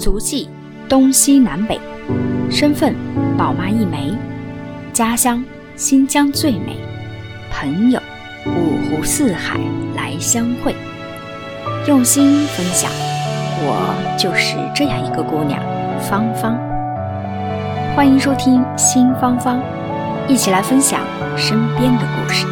足迹东西南北，身份宝妈一枚，家乡新疆最美，朋友五湖四海来相会，用心分享，我就是这样一个姑娘，芳芳。欢迎收听新芳芳，一起来分享身边的故事。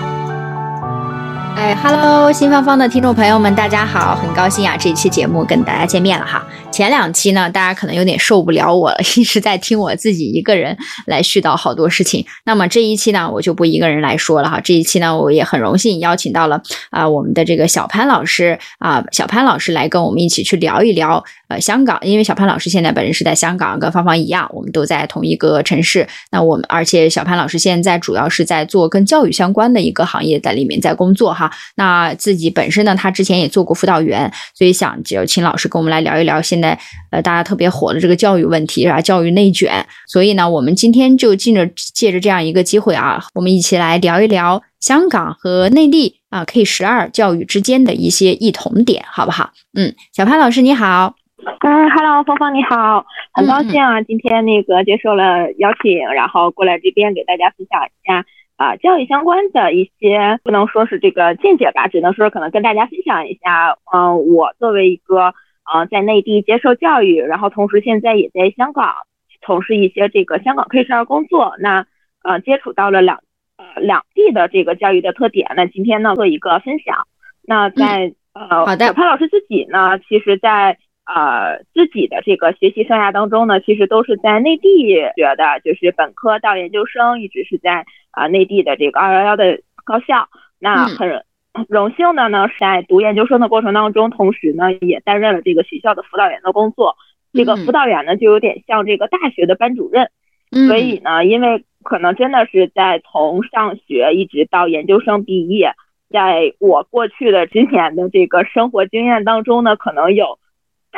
哎，Hello，新芳芳的听众朋友们，大家好，很高兴啊，这一期节目跟大家见面了哈。前两期呢，大家可能有点受不了我了，一直在听我自己一个人来絮叨好多事情。那么这一期呢，我就不一个人来说了哈。这一期呢，我也很荣幸邀请到了啊，我们的这个小潘老师啊，小潘老师来跟我们一起去聊一聊呃香港，因为小潘老师现在本人是在香港，跟芳芳一样，我们都在同一个城市。那我们而且小潘老师现在主要是在做跟教育相关的一个行业，在里面在工作哈。那自己本身呢，他之前也做过辅导员，所以想就请老师跟我们来聊一聊现在呃大家特别火的这个教育问题啊，教育内卷。所以呢，我们今天就借着借着这样一个机会啊，我们一起来聊一聊香港和内地啊 K 十二教育之间的一些异同点，好不好？嗯，小潘老师你好。哎，Hello，芳芳你好，很高兴啊，今天那个接受了邀请，然后过来这边给大家分享一下。啊，教育相关的一些不能说是这个见解吧，只能说可能跟大家分享一下。嗯，我作为一个呃在内地接受教育，然后同时现在也在香港从事一些这个香港 K 十二工作，那呃接触到了两呃两地的这个教育的特点，那今天呢做一个分享。那在呃好的，潘老师自己呢，其实在呃自己的这个学习生涯当中呢，其实都是在内地学的，就是本科到研究生一直是在。啊，内地的这个二幺幺的高校，那很荣幸的呢，是在读研究生的过程当中，同时呢也担任了这个学校的辅导员的工作。这个辅导员呢，就有点像这个大学的班主任。所以呢，因为可能真的是在从上学一直到研究生毕业，在我过去的之前的这个生活经验当中呢，可能有。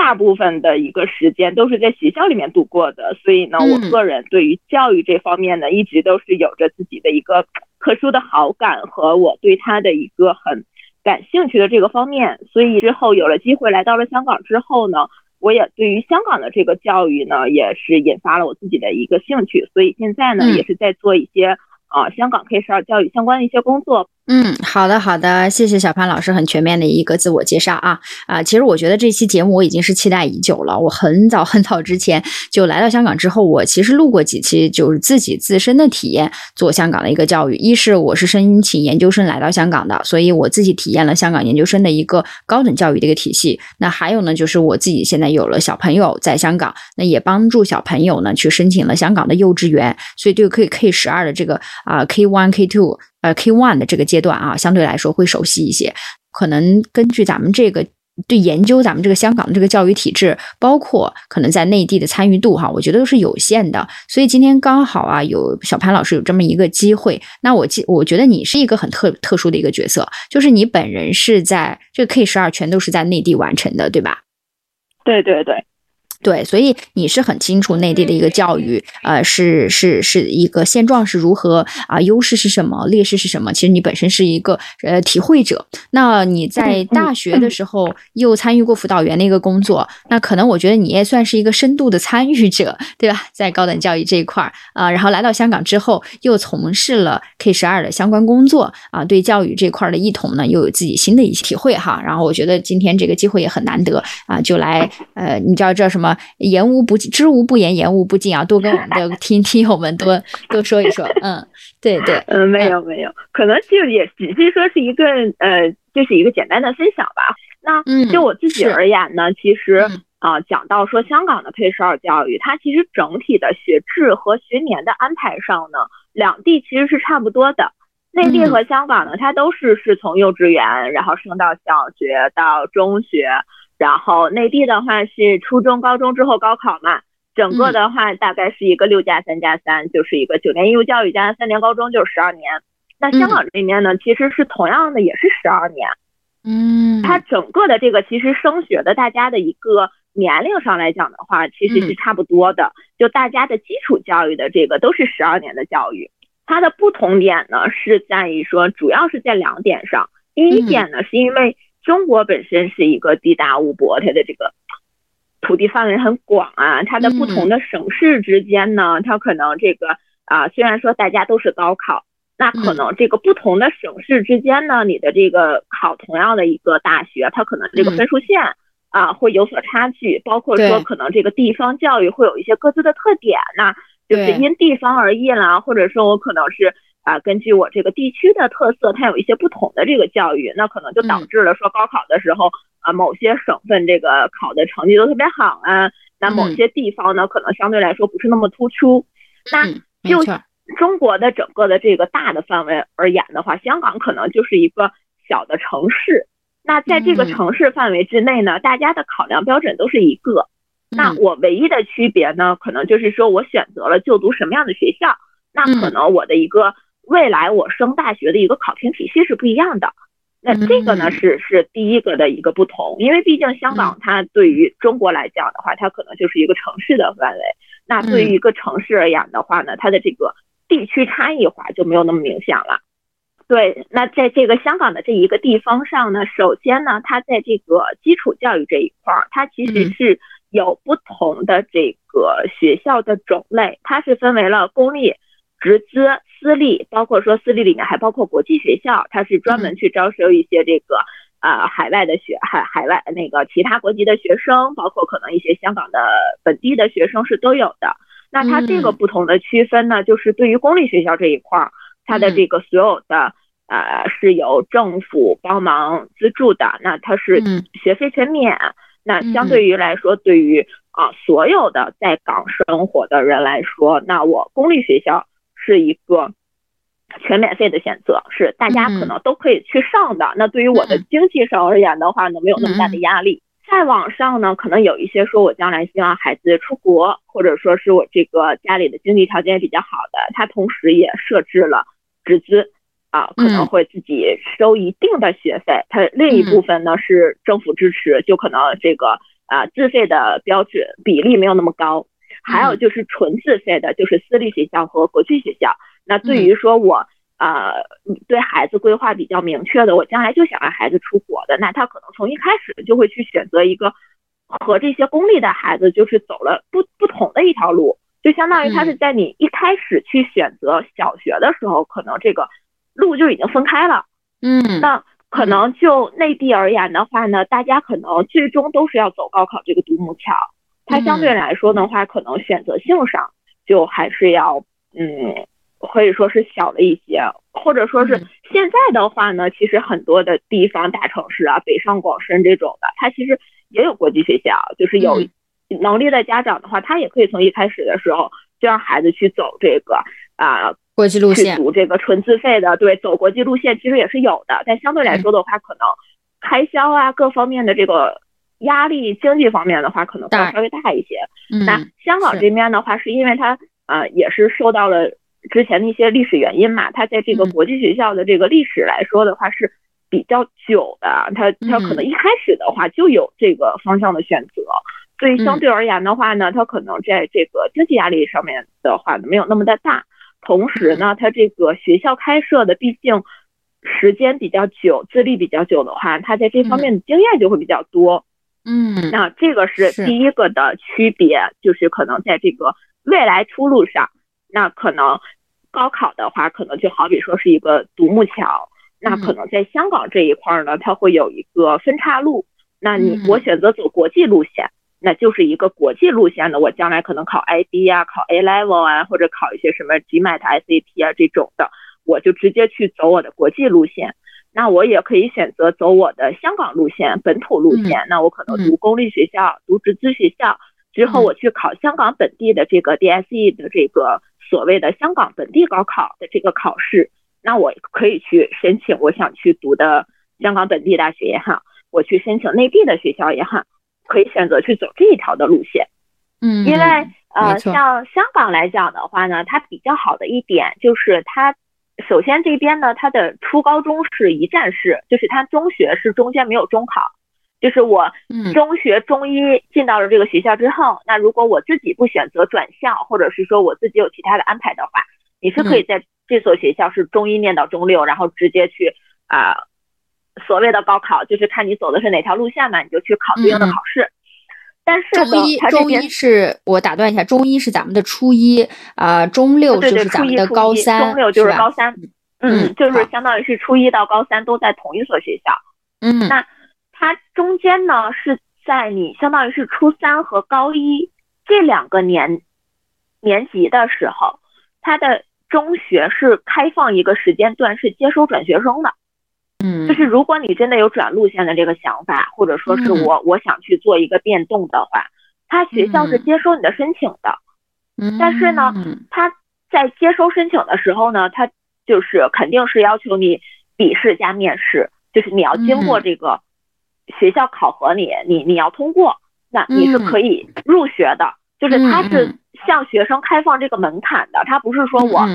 大部分的一个时间都是在学校里面度过的，所以呢，我个人对于教育这方面呢，一直都是有着自己的一个特殊的好感和我对他的一个很感兴趣的这个方面。所以之后有了机会来到了香港之后呢，我也对于香港的这个教育呢，也是引发了我自己的一个兴趣。所以现在呢，也是在做一些啊香港 K 十二教育相关的一些工作。嗯，好的好的，谢谢小潘老师很全面的一个自我介绍啊啊，其实我觉得这期节目我已经是期待已久了。我很早很早之前就来到香港之后，我其实录过几期，就是自己自身的体验做香港的一个教育。一是我是申请研究生来到香港的，所以我自己体验了香港研究生的一个高等教育的一个体系。那还有呢，就是我自己现在有了小朋友在香港，那也帮助小朋友呢去申请了香港的幼稚园，所以对 K K 十二的这个啊 K one K two。呃，K one 的这个阶段啊，相对来说会熟悉一些。可能根据咱们这个对研究咱们这个香港的这个教育体制，包括可能在内地的参与度哈，我觉得都是有限的。所以今天刚好啊，有小潘老师有这么一个机会。那我记，我觉得你是一个很特特殊的一个角色，就是你本人是在这个 K 十二全都是在内地完成的，对吧？对对对。对，所以你是很清楚内地的一个教育，呃，是是是一个现状是如何啊，优势是什么，劣势是什么？其实你本身是一个呃体会者。那你在大学的时候又参与过辅导员的一个工作，那可能我觉得你也算是一个深度的参与者，对吧？在高等教育这一块儿啊，然后来到香港之后又从事了 K 十二的相关工作啊，对教育这块的异同呢又有自己新的一些体会哈。然后我觉得今天这个机会也很难得啊，就来呃，你知道这什么？言无不尽，知无不言，言无不尽啊！多跟我们的 听听友们多 多说一说，嗯，对对，嗯，没有没有，可能就也只是说是一个呃，就是一个简单的分享吧。那就我自己而言呢，其实啊，讲到说香港的配十二教育，它其实整体的学制和学年的安排上呢，两地其实是差不多的。内地和香港呢，它都是是从幼稚园，然后升到小学到中学。然后内地的话是初中、高中之后高考嘛，整个的话大概是一个六加三加三，就是一个九年义务教育加三年高中，就是十二年。那香港这边呢，其实是同样的，也是十二年。嗯，它整个的这个其实升学的大家的一个年龄上来讲的话，其实是差不多的，就大家的基础教育的这个都是十二年的教育。它的不同点呢是在于说，主要是在两点上。第一点呢，是因为中国本身是一个地大物博，它的这个土地范围很广啊，它的不同的省市之间呢，它可能这个啊，虽然说大家都是高考，那可能这个不同的省市之间呢，你的这个考同样的一个大学，它可能这个分数线啊会有所差距，包括说可能这个地方教育会有一些各自的特点呢，就是因地方而异啦，或者说我可能是啊根据我这个地区的特色，它有一些不同的这个教育，那可能就导致了说高考的时候。啊，某些省份这个考的成绩都特别好啊，那某些地方呢，可能相对来说不是那么突出。那就中国的整个的这个大的范围而言的话，香港可能就是一个小的城市。那在这个城市范围之内呢，大家的考量标准都是一个。那我唯一的区别呢，可能就是说我选择了就读什么样的学校，那可能我的一个未来我升大学的一个考评体系是不一样的。那这个呢是是第一个的一个不同，因为毕竟香港它对于中国来讲的话，它可能就是一个城市的范围。那对于一个城市而言的话呢，它的这个地区差异化就没有那么明显了。对，那在这个香港的这一个地方上呢，首先呢，它在这个基础教育这一块儿，它其实是有不同的这个学校的种类，它是分为了公立、直资。私立，包括说私立里面还包括国际学校，它是专门去招收一些这个呃海外的学海海外那个其他国籍的学生，包括可能一些香港的本地的学生是都有的。那它这个不同的区分呢，就是对于公立学校这一块儿，它的这个所有的呃是由政府帮忙资助的，那它是学费全免。那相对于来说，对于啊所有的在港生活的人来说，那我公立学校。是一个全免费的选择，是大家可能都可以去上的。那对于我的经济上而言的话呢，没有那么大的压力。再往上呢，可能有一些说我将来希望孩子出国，或者说是我这个家里的经济条件也比较好的，他同时也设置了直资啊，可能会自己收一定的学费。它另一部分呢是政府支持，就可能这个啊自费的标准比例没有那么高。还有就是纯自费的，就是私立学校和国际学校。那对于说我呃对孩子规划比较明确的，我将来就想让孩子出国的，那他可能从一开始就会去选择一个和这些公立的孩子就是走了不不同的一条路，就相当于他是在你一开始去选择小学的时候，可能这个路就已经分开了。嗯，那可能就内地而言的话呢，大家可能最终都是要走高考这个独木桥。它相对来说的话，可能选择性上就还是要，嗯，可以说是小了一些，或者说是现在的话呢，其实很多的地方大城市啊，北上广深这种的，它其实也有国际学校，就是有能力的家长的话，他也可以从一开始的时候就让孩子去走这个啊国际路线，去读这个纯自费的，对，走国际路线其实也是有的，但相对来说的话，可能开销啊各方面的这个。压力经济方面的话，可能会稍微大一些。那香港这边的话，是因为它呃也是受到了之前的一些历史原因嘛，它在这个国际学校的这个历史来说的话是比较久的，它它可能一开始的话就有这个方向的选择，所以相对而言的话呢，它可能在这个经济压力上面的话没有那么的大。同时呢，它这个学校开设的毕竟时间比较久，资历比较久的话，它在这方面的经验就会比较多。嗯，那这个是第一个的区别，就是可能在这个未来出路上，那可能高考的话，可能就好比说是一个独木桥，那可能在香港这一块呢，它会有一个分岔路。那你我选择走国际路线，那就是一个国际路线的，我将来可能考 IB 啊，考 A Level 啊，或者考一些什么 GMAT、SAT 啊这种的，我就直接去走我的国际路线。那我也可以选择走我的香港路线、本土路线。那我可能读公立学校、读直资学校之后，我去考香港本地的这个 DSE 的这个所谓的香港本地高考的这个考试。那我可以去申请我想去读的香港本地大学也好，我去申请内地的学校也好，可以选择去走这一条的路线。嗯，因为呃，像香港来讲的话呢，它比较好的一点就是它。首先这边呢，它的初高中是一站式，就是它中学是中间没有中考，就是我中学中一进到了这个学校之后，那如果我自己不选择转校，或者是说我自己有其他的安排的话，你是可以在这所学校是中一念到中六，然后直接去啊所谓的高考，就是看你走的是哪条路线嘛，你就去考对应的考试。但是中医中医是我打断一下，中医是咱们的初一啊，中六就是咱们的高三，中六就是高三，嗯，就是相当于是初一到高三都在同一所学校，嗯，那它中间呢是在你相当于是初三和高一这两个年年级的时候，它的中学是开放一个时间段是接收转学生的。嗯，就是如果你真的有转路线的这个想法，或者说是我我想去做一个变动的话，他学校是接收你的申请的。嗯，但是呢，他在接收申请的时候呢，他就是肯定是要求你笔试加面试，就是你要经过这个学校考核你，你你要通过，那你是可以入学的。就是他是向学生开放这个门槛的，他不是说我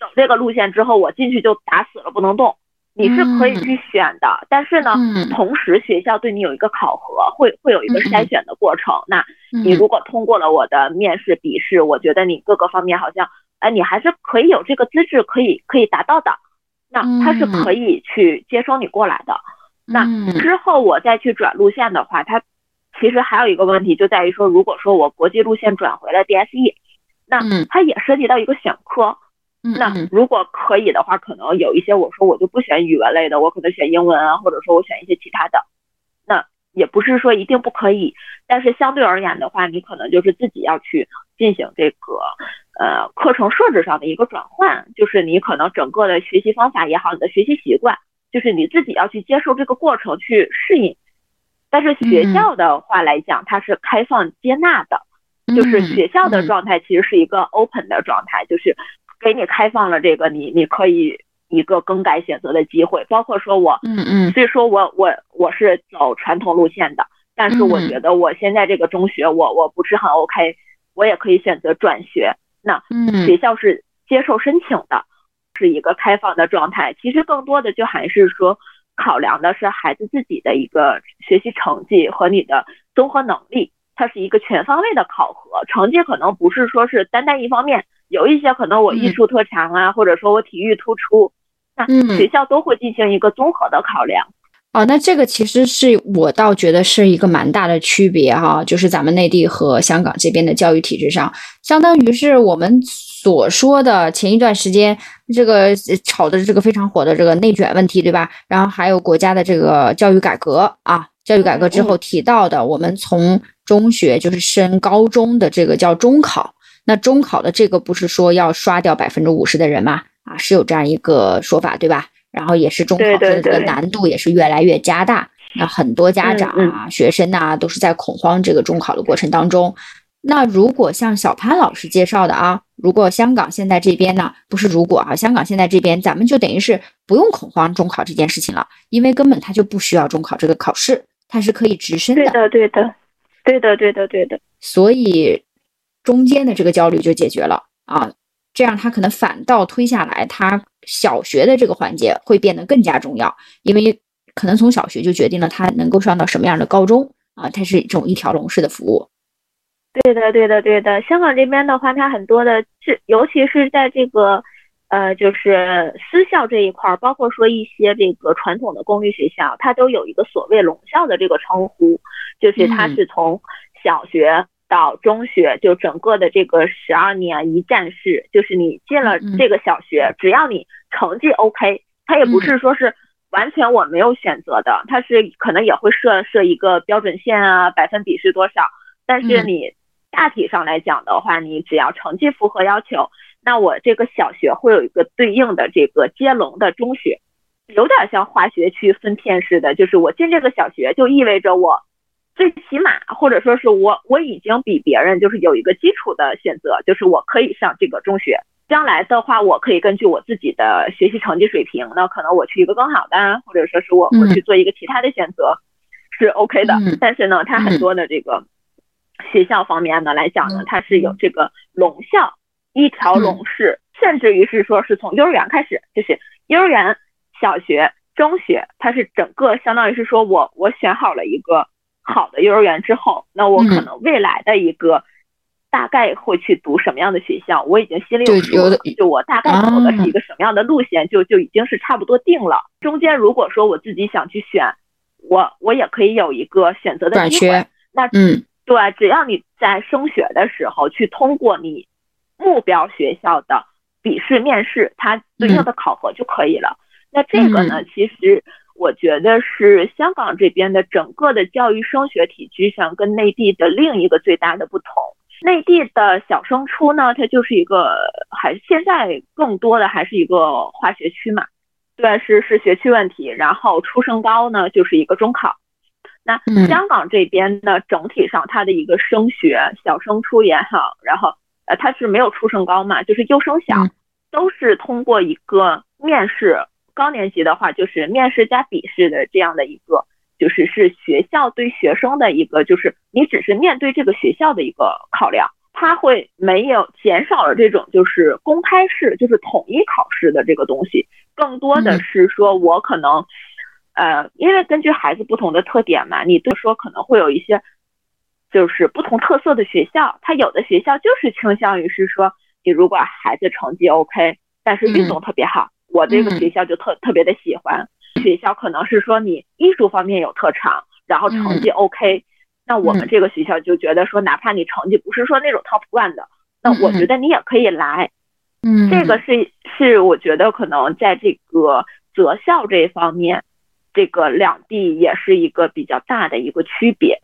走这个路线之后，我进去就打死了不能动。你是可以去选的，但是呢，同时学校对你有一个考核，会会有一个筛选的过程。那你如果通过了我的面试、笔试，我觉得你各个方面好像，哎，你还是可以有这个资质，可以可以达到的。那他是可以去接收你过来的。那之后我再去转路线的话，它其实还有一个问题就在于说，如果说我国际路线转回了 DSE，那它也涉及到一个选科。那如果可以的话，可能有一些我说我就不选语文类的，我可能选英文啊，或者说我选一些其他的。那也不是说一定不可以，但是相对而言的话，你可能就是自己要去进行这个呃课程设置上的一个转换，就是你可能整个的学习方法也好，你的学习习惯，就是你自己要去接受这个过程去适应。但是学校的话来讲，它是开放接纳的，就是学校的状态其实是一个 open 的状态，就是。给你开放了这个，你你可以一个更改选择的机会，包括说我，嗯嗯，所以说我我我是走传统路线的，但是我觉得我现在这个中学我我不是很 OK，我也可以选择转学。那学校是接受申请的，是一个开放的状态。其实更多的就还是说考量的是孩子自己的一个学习成绩和你的综合能力，它是一个全方位的考核。成绩可能不是说是单单一方面。有一些可能我艺术特长啊，或者说我体育突出，那学校都会进行一个综合的考量。哦，那这个其实是我倒觉得是一个蛮大的区别哈，就是咱们内地和香港这边的教育体制上，相当于是我们所说的前一段时间这个炒的这个非常火的这个内卷问题，对吧？然后还有国家的这个教育改革啊，教育改革之后提到的，我们从中学就是升高中的这个叫中考。那中考的这个不是说要刷掉百分之五十的人吗？啊，是有这样一个说法，对吧？然后也是中考的这个难度也是越来越加大。那很多家长啊、学生呐，都是在恐慌这个中考的过程当中。那如果像小潘老师介绍的啊，如果香港现在这边呢，不是如果啊，香港现在这边咱们就等于是不用恐慌中考这件事情了，因为根本他就不需要中考这个考试，它是可以直升的。对的，对的，对的，对的，对的。所以。中间的这个焦虑就解决了啊，这样他可能反倒推下来，他小学的这个环节会变得更加重要，因为可能从小学就决定了他能够上到什么样的高中啊，它是一种一条龙式的服务。对的，对的，对的。香港这边的话，它很多的，是尤其是在这个呃，就是私校这一块儿，包括说一些这个传统的公立学校，它都有一个所谓龙校的这个称呼，就是它是从小学。到中学就整个的这个十二年一站式，就是你进了这个小学，只要你成绩 OK，它也不是说是完全我没有选择的，它是可能也会设设一个标准线啊，百分比是多少，但是你大体上来讲的话，你只要成绩符合要求，那我这个小学会有一个对应的这个接龙的中学，有点像化学区分片似的，就是我进这个小学就意味着我。最起码，或者说是我我已经比别人就是有一个基础的选择，就是我可以上这个中学。将来的话，我可以根据我自己的学习成绩水平，那可能我去一个更好的，或者说是我我去做一个其他的选择，是 OK 的。但是呢，它很多的这个学校方面呢来讲呢，它是有这个龙校一条龙式，甚至于是说是从幼儿园开始，就是幼儿园、小学、中学，它是整个相当于是说我我选好了一个。好的幼儿园之后，那我可能未来的一个大概会去读什么样的学校，我已经心里有数了。就我大概走的是一个什么样的路线，就就已经是差不多定了。中间如果说我自己想去选，我我也可以有一个选择的机会。那嗯，对，只要你在升学的时候去通过你目标学校的笔试、面试，它对应的考核就可以了。那这个呢，其实我觉得是香港这边的整个的教育升学体制上跟内地的另一个最大的不同。内地的小升初呢，它就是一个还现在更多的还是一个划学区嘛，对，是是学区问题。然后初升高呢，就是一个中考。那香港这边呢，整体上它的一个升学小升初也好，然后呃它是没有初升高嘛，就是优升小，都是通过一个面试，高年级的话就是面试加笔试的这样的一个。就是是学校对学生的一个，就是你只是面对这个学校的一个考量，他会没有减少了这种就是公开式，就是统一考试的这个东西，更多的是说我可能，呃，因为根据孩子不同的特点嘛，你对说可能会有一些就是不同特色的学校，它有的学校就是倾向于是说，你如果孩子成绩 OK，但是运动特别好，我这个学校就特特别的喜欢。学校可能是说你艺术方面有特长，然后成绩 OK，那我们这个学校就觉得说，哪怕你成绩不是说那种 top one 的，那我觉得你也可以来。嗯，这个是是我觉得可能在这个择校这一方面，这个两地也是一个比较大的一个区别。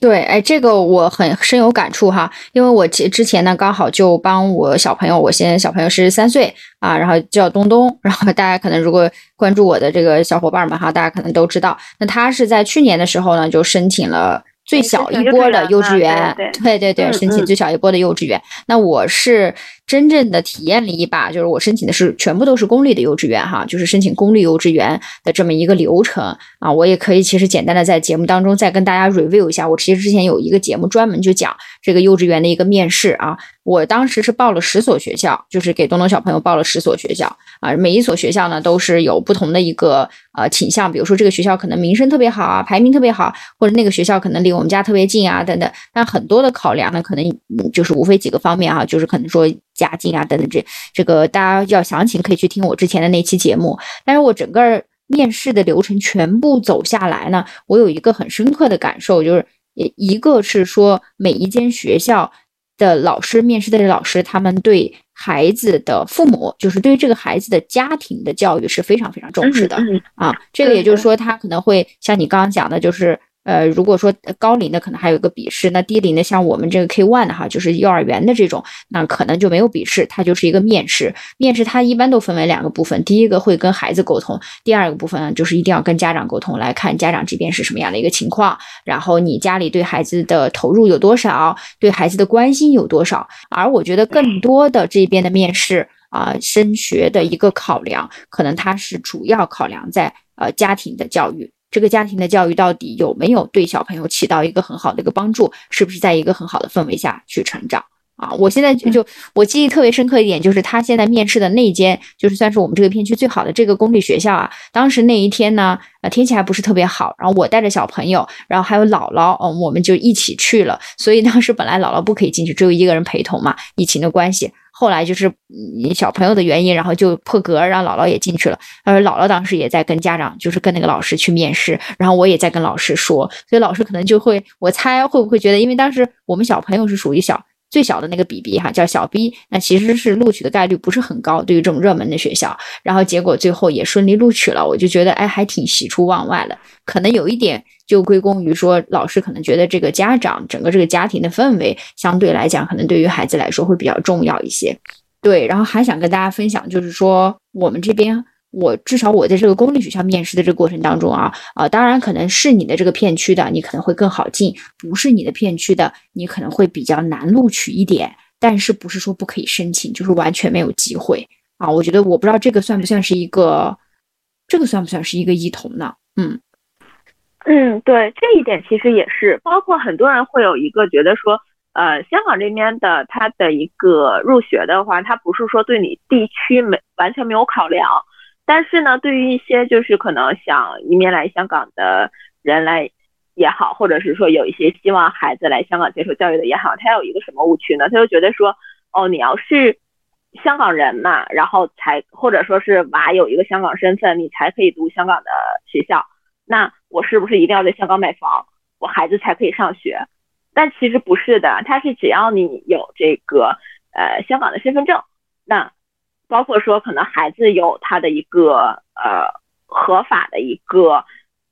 对，哎，这个我很深有感触哈，因为我之之前呢，刚好就帮我小朋友，我现在小朋友是三岁啊，然后叫东东，然后大家可能如果关注我的这个小伙伴们哈，大家可能都知道，那他是在去年的时候呢，就申请了。最小一波的幼稚园，对对对，申请最小一波的幼稚园。那我是真正的体验了一把，就是我申请的是全部都是公立的幼稚园哈，就是申请公立幼稚园的这么一个流程啊。我也可以其实简单的在节目当中再跟大家 review 一下。我其实之前有一个节目专门就讲这个幼稚园的一个面试啊。我当时是报了十所学校，就是给东东小朋友报了十所学校啊。每一所学校呢都是有不同的一个呃倾向，比如说这个学校可能名声特别好啊，排名特别好，或者那个学校可能离我们家特别近啊，等等。但很多的考量呢，可能就是无非几个方面啊，就是可能说家境啊等等这这个大家要详情可以去听我之前的那期节目。但是我整个面试的流程全部走下来呢，我有一个很深刻的感受，就是一个是说每一间学校。的老师面试的老师，他们对孩子的父母，就是对于这个孩子的家庭的教育是非常非常重视的啊。这个也就是说，他可能会像你刚刚讲的，就是。呃，如果说高龄的可能还有一个笔试，那低龄的像我们这个 K one 的哈，就是幼儿园的这种，那可能就没有笔试，它就是一个面试。面试它一般都分为两个部分，第一个会跟孩子沟通，第二个部分就是一定要跟家长沟通，来看家长这边是什么样的一个情况，然后你家里对孩子的投入有多少，对孩子的关心有多少。而我觉得更多的这边的面试啊，升学的一个考量，可能它是主要考量在呃家庭的教育。这个家庭的教育到底有没有对小朋友起到一个很好的一个帮助？是不是在一个很好的氛围下去成长啊？我现在就就我记忆特别深刻一点，就是他现在面试的那间，就是算是我们这个片区最好的这个公立学校啊。当时那一天呢，呃，天气还不是特别好，然后我带着小朋友，然后还有姥姥，嗯，我们就一起去了。所以当时本来姥姥不可以进去，只有一个人陪同嘛，疫情的关系。后来就是小朋友的原因，然后就破格让姥姥也进去了。而姥姥当时也在跟家长，就是跟那个老师去面试，然后我也在跟老师说，所以老师可能就会，我猜会不会觉得，因为当时我们小朋友是属于小。最小的那个 BB 哈叫小 B，那其实是录取的概率不是很高，对于这种热门的学校，然后结果最后也顺利录取了，我就觉得哎还挺喜出望外的。可能有一点就归功于说老师可能觉得这个家长整个这个家庭的氛围相对来讲，可能对于孩子来说会比较重要一些。对，然后还想跟大家分享，就是说我们这边。我至少我在这个公立学校面试的这个过程当中啊啊，当然可能是你的这个片区的，你可能会更好进；不是你的片区的，你可能会比较难录取一点。但是不是说不可以申请，就是完全没有机会啊？我觉得我不知道这个算不算是一个，这个算不算是一个异同呢？嗯嗯，对，这一点其实也是，包括很多人会有一个觉得说，呃，香港这边的它的一个入学的话，它不是说对你地区没完全没有考量。但是呢，对于一些就是可能想移民来香港的人来也好，或者是说有一些希望孩子来香港接受教育的也好，他有一个什么误区呢？他就觉得说，哦，你要是香港人嘛，然后才或者说是娃有一个香港身份，你才可以读香港的学校。那我是不是一定要在香港买房，我孩子才可以上学？但其实不是的，他是只要你有这个呃香港的身份证，那包括说可能孩子有他的一个呃合法的一个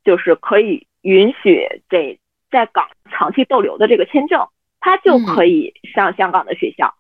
就是可以允许这在港长期逗留的这个签证，他就可以上香港的学校。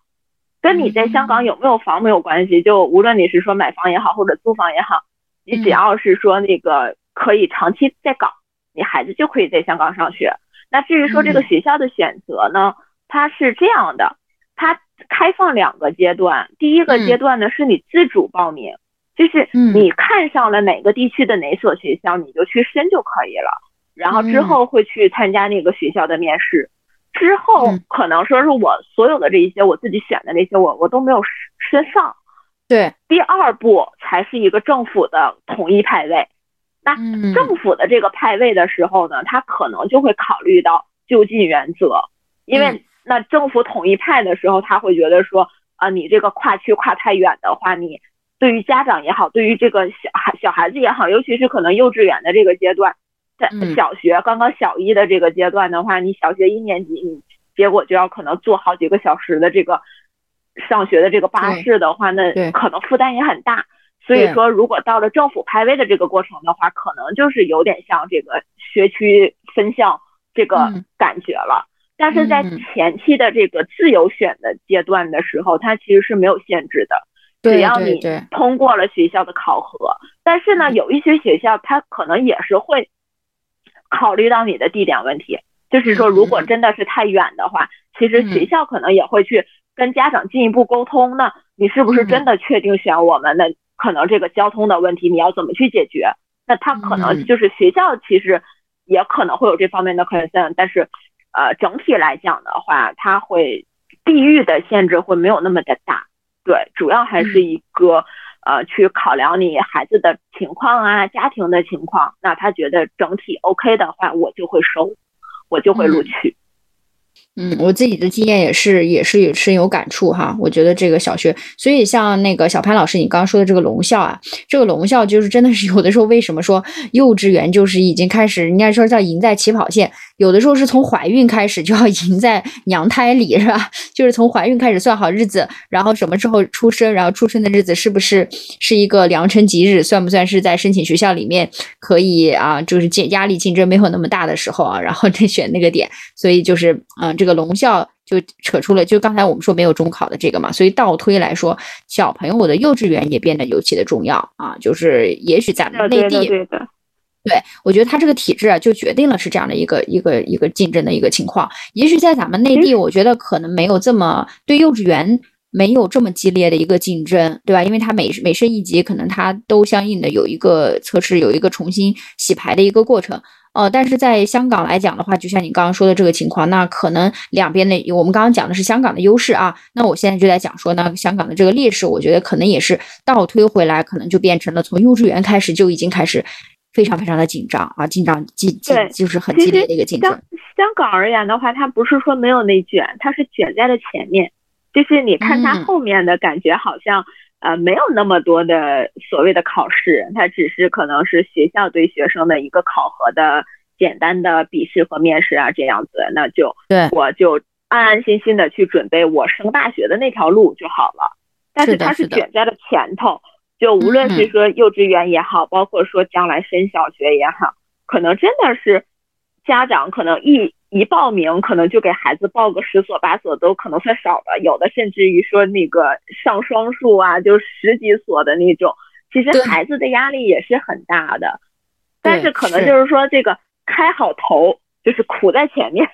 跟你在香港有没有房没有关系，就无论你是说买房也好，或者租房也好，你只要是说那个可以长期在港，你孩子就可以在香港上学。那至于说这个学校的选择呢，它是这样的，它开放两个阶段，第一个阶段呢是你自主报名，就是你看上了哪个地区的哪所学校，你就去申就可以了，然后之后会去参加那个学校的面试。之后可能说是我所有的这一些我自己选的那些我我都没有申上，对，第二步才是一个政府的统一派位。那政府的这个派位的时候呢，他可能就会考虑到就近原则，因为那政府统一派的时候，他会觉得说啊，你这个跨区跨太远的话，你对于家长也好，对于这个小孩小孩子也好，尤其是可能幼稚园的这个阶段。在小学刚刚小一的这个阶段的话，你小学一年级，你结果就要可能坐好几个小时的这个上学的这个巴士的话，那可能负担也很大。所以说，如果到了政府派位的这个过程的话，可能就是有点像这个学区分校这个感觉了。但是在前期的这个自由选的阶段的时候，它其实是没有限制的，只要你通过了学校的考核。但是呢，有一些学校它可能也是会。考虑到你的地点问题，就是说，如果真的是太远的话，其实学校可能也会去跟家长进一步沟通。那你是不是真的确定选我们？那可能这个交通的问题你要怎么去解决？那他可能就是学校其实也可能会有这方面的 concern，但是呃，整体来讲的话，它会地域的限制会没有那么的大。对，主要还是一个。呃，去考量你孩子的情况啊，家庭的情况，那他觉得整体 OK 的话，我就会收，我就会录取。嗯，嗯我自己的经验也是，也是有深有感触哈。我觉得这个小学，所以像那个小潘老师，你刚刚说的这个龙校啊，这个龙校就是真的是 有的时候，为什么说幼稚园就是已经开始，人家说叫赢在起跑线，有的时候是从怀孕开始就要赢在娘胎里，是吧？就是从怀孕开始算好日子，然后什么时候出生，然后出生的日子是不是是一个良辰吉日，算不算是在申请学校里面可以啊？就是竞压力竞争没有那么大的时候啊，然后再选那个点，所以就是嗯。这个龙校就扯出了，就刚才我们说没有中考的这个嘛，所以倒推来说，小朋友的幼稚园也变得尤其的重要啊。就是也许咱们内地，对我觉得他这个体制啊，就决定了是这样的一个一个一个竞争的一个情况。也许在咱们内地，我觉得可能没有这么对幼稚园没有这么激烈的一个竞争，对吧？因为它每每升一级，可能它都相应的有一个测试，有一个重新洗牌的一个过程。哦，但是在香港来讲的话，就像你刚刚说的这个情况，那可能两边的我们刚刚讲的是香港的优势啊，那我现在就在讲说呢，香港的这个劣势，我觉得可能也是倒推回来，可能就变成了从幼稚园开始就已经开始非常非常的紧张啊，紧张激激就是很激烈的一个竞争。香港而言的话，它不是说没有内卷，它是卷在了前面，就是你看它后面的感觉好像。呃，没有那么多的所谓的考试，它只是可能是学校对学生的一个考核的简单的笔试和面试啊，这样子，那就对，我就安安心心的去准备我升大学的那条路就好了。但是它是卷在了前头，就无论是说幼稚园也好，包括说将来升小学也好，可能真的是家长可能一。一报名可能就给孩子报个十所八所都可能算少的，有的甚至于说那个上双数啊，就十几所的那种，其实孩子的压力也是很大的。但是可能就是说这个开好头，就是苦在前面，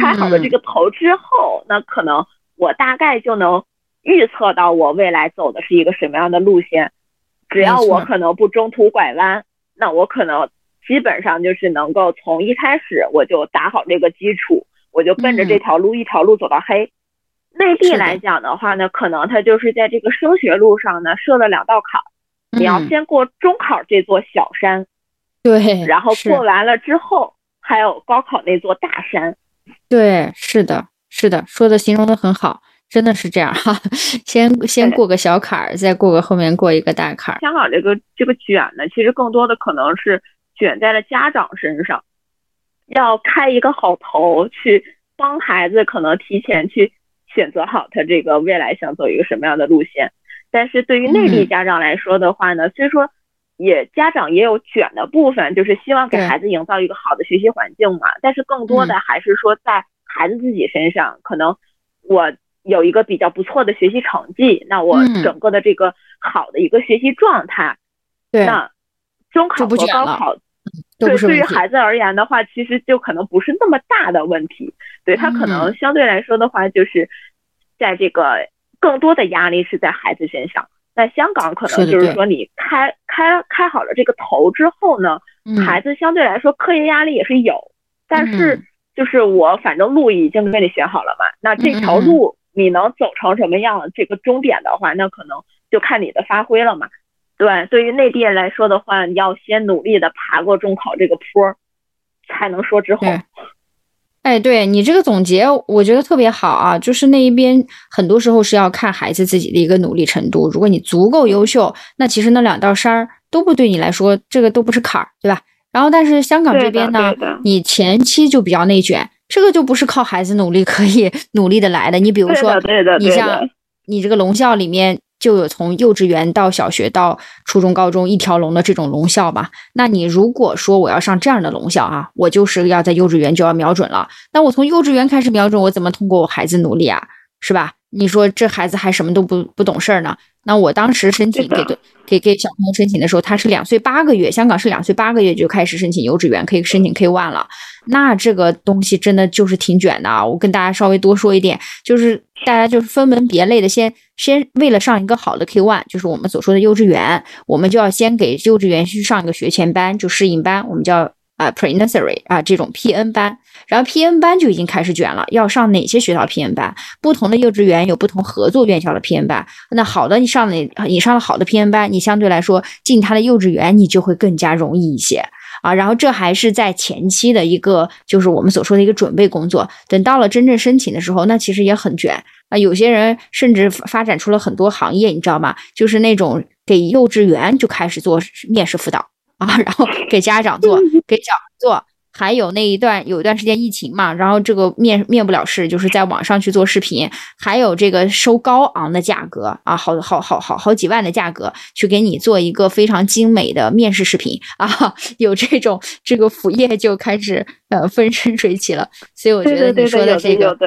开好了这个头之后，那可能我大概就能预测到我未来走的是一个什么样的路线。只要我可能不中途拐弯，那我可能。基本上就是能够从一开始我就打好这个基础，我就奔着这条路一条路走到黑。内地来讲的话呢，可能它就是在这个升学路上呢设了两道坎，你要先过中考这座小山，对，然后过完了之后还有高考那座大山。对，是的，是的，说的形容的很好，真的是这样哈。先先过个小坎儿，再过个后面过一个大坎儿。香港这个这个卷呢，其实更多的可能是。卷在了家长身上，要开一个好头，去帮孩子可能提前去选择好他这个未来想走一个什么样的路线。但是对于内地家长来说的话呢，虽说也家长也有卷的部分，就是希望给孩子营造一个好的学习环境嘛。但是更多的还是说在孩子自己身上，可能我有一个比较不错的学习成绩，那我整个的这个好的一个学习状态，那中考和高考。对，对于孩子而言的话，其实就可能不是那么大的问题。对他可能相对来说的话，就是在这个更多的压力是在孩子身上。在香港，可能就是说你开开开好了这个头之后呢，孩子相对来说课业压力也是有，但是就是我反正路已经给你选好了嘛，那这条路你能走成什么样，这个终点的话，那可能就看你的发挥了嘛。对，对于内地人来说的话，你要先努力的爬过中考这个坡，才能说之后。哎，对你这个总结，我觉得特别好啊。就是那一边很多时候是要看孩子自己的一个努力程度。如果你足够优秀，那其实那两道山儿都不对你来说，这个都不是坎儿，对吧？然后，但是香港这边呢，你前期就比较内卷，这个就不是靠孩子努力可以 努力的来的。你比如说，你像你这个龙校里面。就有从幼稚园到小学到初中、高中一条龙的这种龙校吧。那你如果说我要上这样的龙校啊，我就是要在幼稚园就要瞄准了。那我从幼稚园开始瞄准，我怎么通过我孩子努力啊？是吧？你说这孩子还什么都不不懂事儿呢？那我当时申请给给给小朋友申请的时候，他是两岁八个月，香港是两岁八个月就开始申请幼稚园，可以申请 K one 了。那这个东西真的就是挺卷的啊！我跟大家稍微多说一点，就是大家就是分门别类的，先先为了上一个好的 K one，就是我们所说的幼稚园，我们就要先给幼稚园去上一个学前班，就适应班，我们叫。啊，pre nursery 啊，这种 PN 班，然后 PN 班就已经开始卷了。要上哪些学校 PN 班？不同的幼稚园有不同合作院校的 PN 班。那好的，你上哪？你上了好的 PN 班，你相对来说进他的幼稚园，你就会更加容易一些啊。然后这还是在前期的一个，就是我们所说的一个准备工作。等到了真正申请的时候，那其实也很卷啊。有些人甚至发展出了很多行业，你知道吗？就是那种给幼稚园就开始做面试辅导。啊，然后给家长做，给小孩做，还有那一段有一段时间疫情嘛，然后这个面面不了事，就是在网上去做视频，还有这个收高昂的价格啊，好好好好好几万的价格去给你做一个非常精美的面试视频 啊，有这种这个副业就开始呃风生水起了，所以我觉得你说的这个。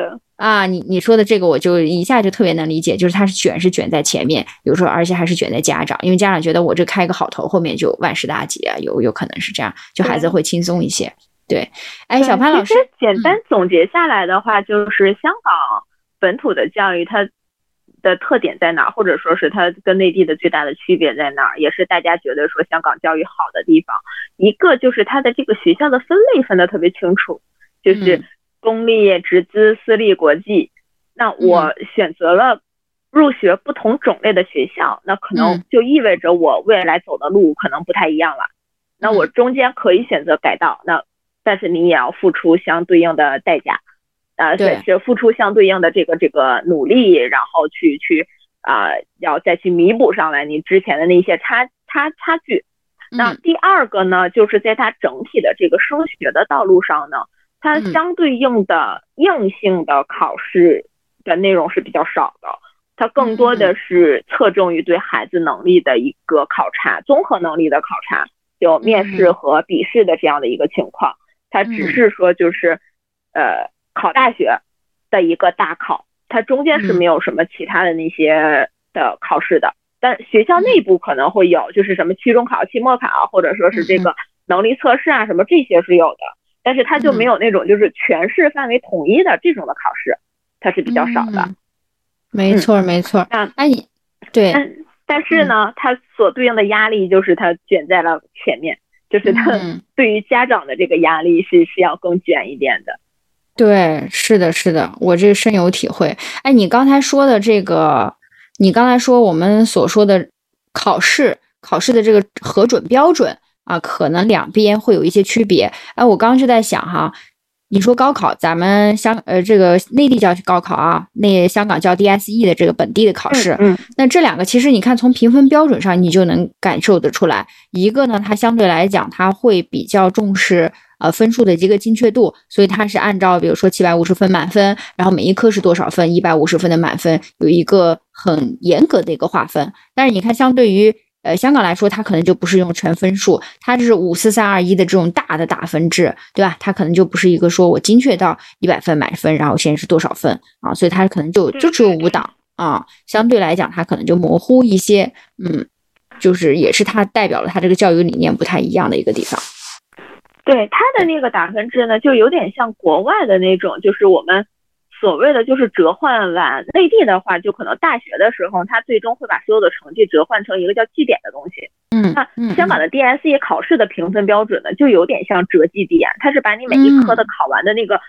啊，你你说的这个我就一下就特别能理解，就是他是卷是卷在前面，有时候而且还是卷在家长，因为家长觉得我这开个好头，后面就万事大吉啊，有有可能是这样，就孩子会轻松一些。对，哎，小潘老师，简单总结下来的话，就是香港本土的教育它的特点在哪，或者说是它跟内地的最大的区别在哪，也是大家觉得说香港教育好的地方。一个就是它的这个学校的分类分得特别清楚，就是。公立、直资、私立、国际，那我选择了入学不同种类的学校，那可能就意味着我未来走的路可能不太一样了。那我中间可以选择改道，那但是你也要付出相对应的代价，呃，对，是付出相对应的这个这个努力，然后去去啊，要再去弥补上来你之前的那些差差差距。那第二个呢，就是在它整体的这个升学的道路上呢。它相对应的硬性的考试的内容是比较少的，它更多的是侧重于对孩子能力的一个考察，综合能力的考察，有面试和笔试的这样的一个情况。它只是说就是，呃，考大学的一个大考，它中间是没有什么其他的那些的考试的。但学校内部可能会有，就是什么期中考、期末考，或者说是这个能力测试啊，什么这些是有的。但是它就没有那种就是全市范围统一的这种的考试，它是比较少的。没错，没错。那那你对，但但是呢，它所对应的压力就是它卷在了前面，就是它 对于家长的这个压力是是要更卷一点的。对，是的，是的，我这深有体会。哎，你刚才说的这个，你刚才说我们所说的考试考试的这个核准标准。啊，可能两边会有一些区别。哎，我刚刚就在想哈，你说高考，咱们香呃这个内地叫高考啊，那香港叫 DSE 的这个本地的考试。嗯，那这两个其实你看从评分标准上，你就能感受得出来。一个呢，它相对来讲，它会比较重视呃分数的一个精确度，所以它是按照比如说七百五十分满分，然后每一科是多少分，一百五十分的满分有一个很严格的一个划分。但是你看，相对于呃香港来说，它可能就不是用全分数，它就是五四三二一的这种大的打分制，对吧？它可能就不是一个说我精确到一百分满分，然后现在是多少分啊？所以它可能就就只有五档啊，相对来讲它可能就模糊一些，嗯。就是也是它代表了它这个教育理念不太一样的一个地方。对它的那个打分制呢，就有点像国外的那种，就是我们所谓的就是折换完。内地的话，就可能大学的时候，它最终会把所有的成绩折换成一个叫绩点的东西。嗯，那香港的 DSE 考试的评分标准呢，就有点像折绩点，它是把你每一科的考完的那个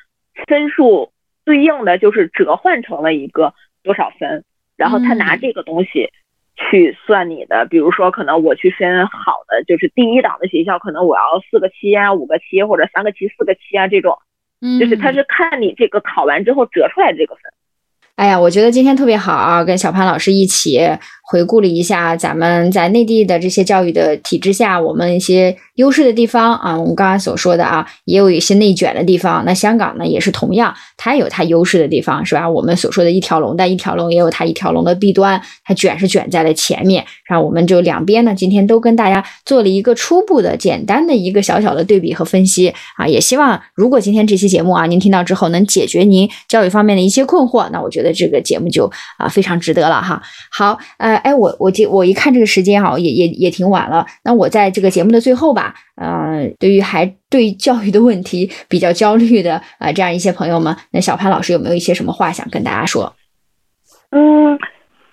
分数对应的就是折换成了一个多少分，然后他拿这个东西。去算你的，比如说可能我去申好的，就是第一档的学校，可能我要四个七啊，五个七或者三个七四个七啊这种，就是他是看你这个考完之后折出来这个分。哎呀，我觉得今天特别好啊，跟小潘老师一起回顾了一下咱们在内地的这些教育的体制下，我们一些优势的地方啊。我们刚刚所说的啊，也有一些内卷的地方。那香港呢，也是同样，它有它优势的地方，是吧？我们所说的一条龙，但一条龙也有它一条龙的弊端，它卷是卷在了前面。然后我们就两边呢，今天都跟大家做了一个初步的、简单的一个小小的对比和分析啊。也希望如果今天这期节目啊，您听到之后能解决您教育方面的一些困惑，那我觉得这个节目就啊非常值得了哈。好，呃。哎，我我记我一看这个时间哈，也也也挺晚了。那我在这个节目的最后吧，嗯，对于还对教育的问题比较焦虑的啊，这样一些朋友们，那小潘老师有没有一些什么话想跟大家说？嗯，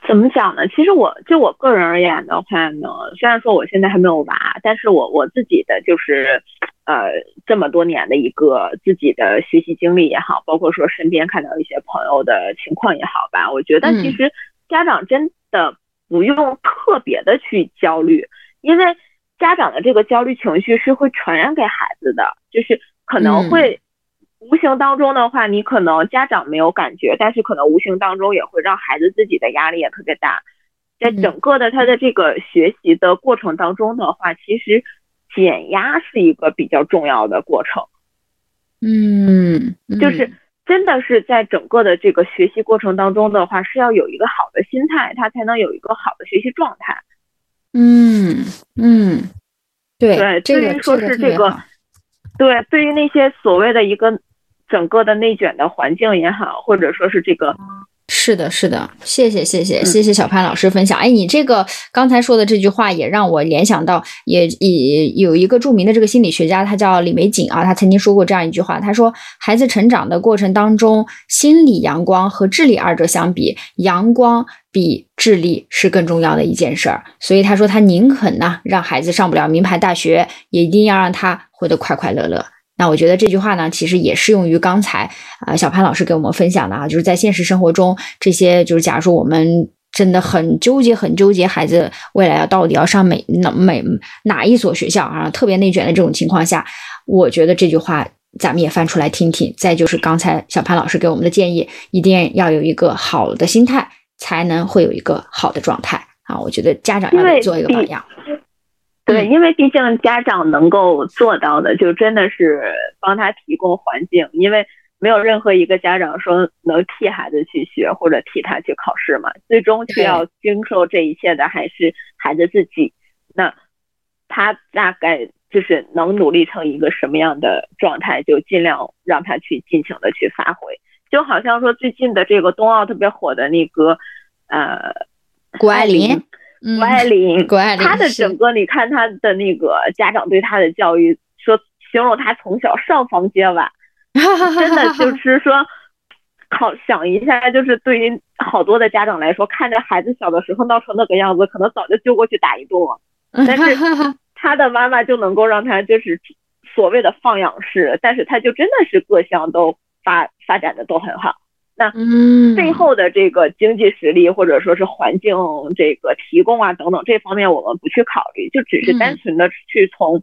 怎么讲呢？其实我就我个人而言的话呢，虽然说我现在还没有娃，但是我我自己的就是呃这么多年的一个自己的学习经历也好，包括说身边看到一些朋友的情况也好吧，我觉得其实家长真的。不用特别的去焦虑，因为家长的这个焦虑情绪是会传染给孩子的，就是可能会无形当中的话，你可能家长没有感觉，但是可能无形当中也会让孩子自己的压力也特别大。在整个的他的这个学习的过程当中的话，其实减压是一个比较重要的过程。嗯，就是。真的是在整个的这个学习过程当中的话，是要有一个好的心态，他才能有一个好的学习状态。嗯嗯，对对，至于说是这个，对，对于那些所谓的一个整个的内卷的环境也好，或者说是这个。是的，是的，谢谢，谢谢，谢谢小潘老师分享。哎，你这个刚才说的这句话也让我联想到，也也有一个著名的这个心理学家，他叫李玫瑾啊，他曾经说过这样一句话，他说，孩子成长的过程当中，心理阳光和智力二者相比，阳光比智力是更重要的一件事儿。所以他说，他宁肯呢让孩子上不了名牌大学，也一定要让他活得快快乐乐。那我觉得这句话呢，其实也适用于刚才啊小潘老师给我们分享的啊，就是在现实生活中，这些就是假如说我们真的很纠结、很纠结，孩子未来要到底要上美哪美哪一所学校啊，特别内卷的这种情况下，我觉得这句话咱们也翻出来听听。再就是刚才小潘老师给我们的建议，一定要有一个好的心态，才能会有一个好的状态啊。我觉得家长要做一个榜样。对，因为毕竟家长能够做到的，就真的是帮他提供环境，因为没有任何一个家长说能替孩子去学或者替他去考试嘛，最终需要经受这一切的还是孩子自己。那他大概就是能努力成一个什么样的状态，就尽量让他去尽情的去发挥。就好像说最近的这个冬奥特别火的那个呃，谷爱凌。谷爱凌，谷爱凌，她的整个，你看她的那个家长对她的教育，说形容她从小上房揭瓦，真的就是说，考想一下，就是对于好多的家长来说，看着孩子小的时候闹成那个样子，可能早就揪过去打一顿了。但是她的妈妈就能够让她就是所谓的放养式，但是她就真的是各项都发发展的都很好。那背后的这个经济实力或者说是环境这个提供啊等等这方面我们不去考虑，就只是单纯的去从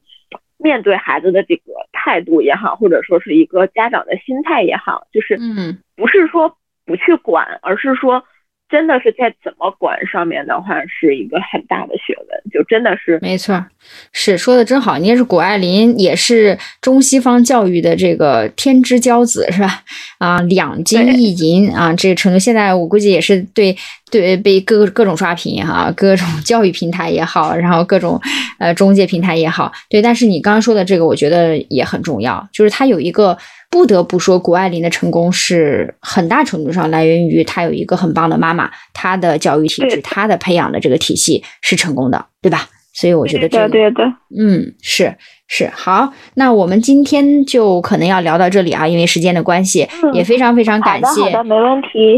面对孩子的这个态度也好，或者说是一个家长的心态也好，就是嗯，不是说不去管，而是说真的是在怎么管上面的话，是一个很大的学问，就真的是没错，是说的真好。你也是谷爱凌，也是中西方教育的这个天之骄子，是吧？啊，两金一银啊，这个程度，现在我估计也是对对被各各种刷屏哈，各种教育平台也好，然后各种呃中介平台也好，对。但是你刚刚说的这个，我觉得也很重要，就是它有一个。不得不说，谷爱凌的成功是很大程度上来源于她有一个很棒的妈妈，她的教育体制，她的培养的这个体系是成功的，对吧？所以我觉得这个，对的，嗯，是是好。那我们今天就可能要聊到这里啊，因为时间的关系，也非常非常感谢，好的，没问题。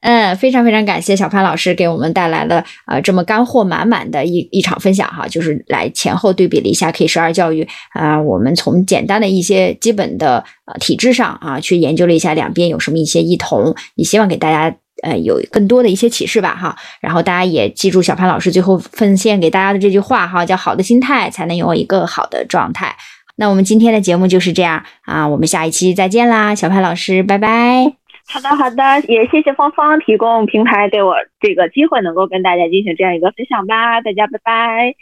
嗯，非常非常感谢小潘老师给我们带来了呃这么干货满满的一一场分享哈，就是来前后对比了一下 K 十二教育啊，我们从简单的一些基本的呃体制上啊去研究了一下两边有什么一些异同，也希望给大家呃有更多的一些启示吧哈。然后大家也记住小潘老师最后奉献给大家的这句话哈，叫好的心态才能有一个好的状态。那我们今天的节目就是这样啊，我们下一期再见啦，小潘老师，拜拜。好的，好的，也谢谢芳芳提供平台给我这个机会，能够跟大家进行这样一个分享吧。大家拜拜。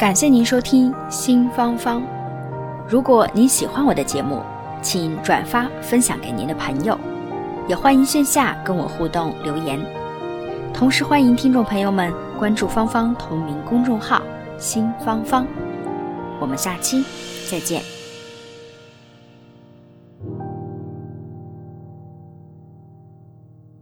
感谢您收听新芳芳。如果您喜欢我的节目，请转发分享给您的朋友，也欢迎线下跟我互动留言。同时欢迎听众朋友们关注芳芳同名公众号“新芳芳”。我们下期再见。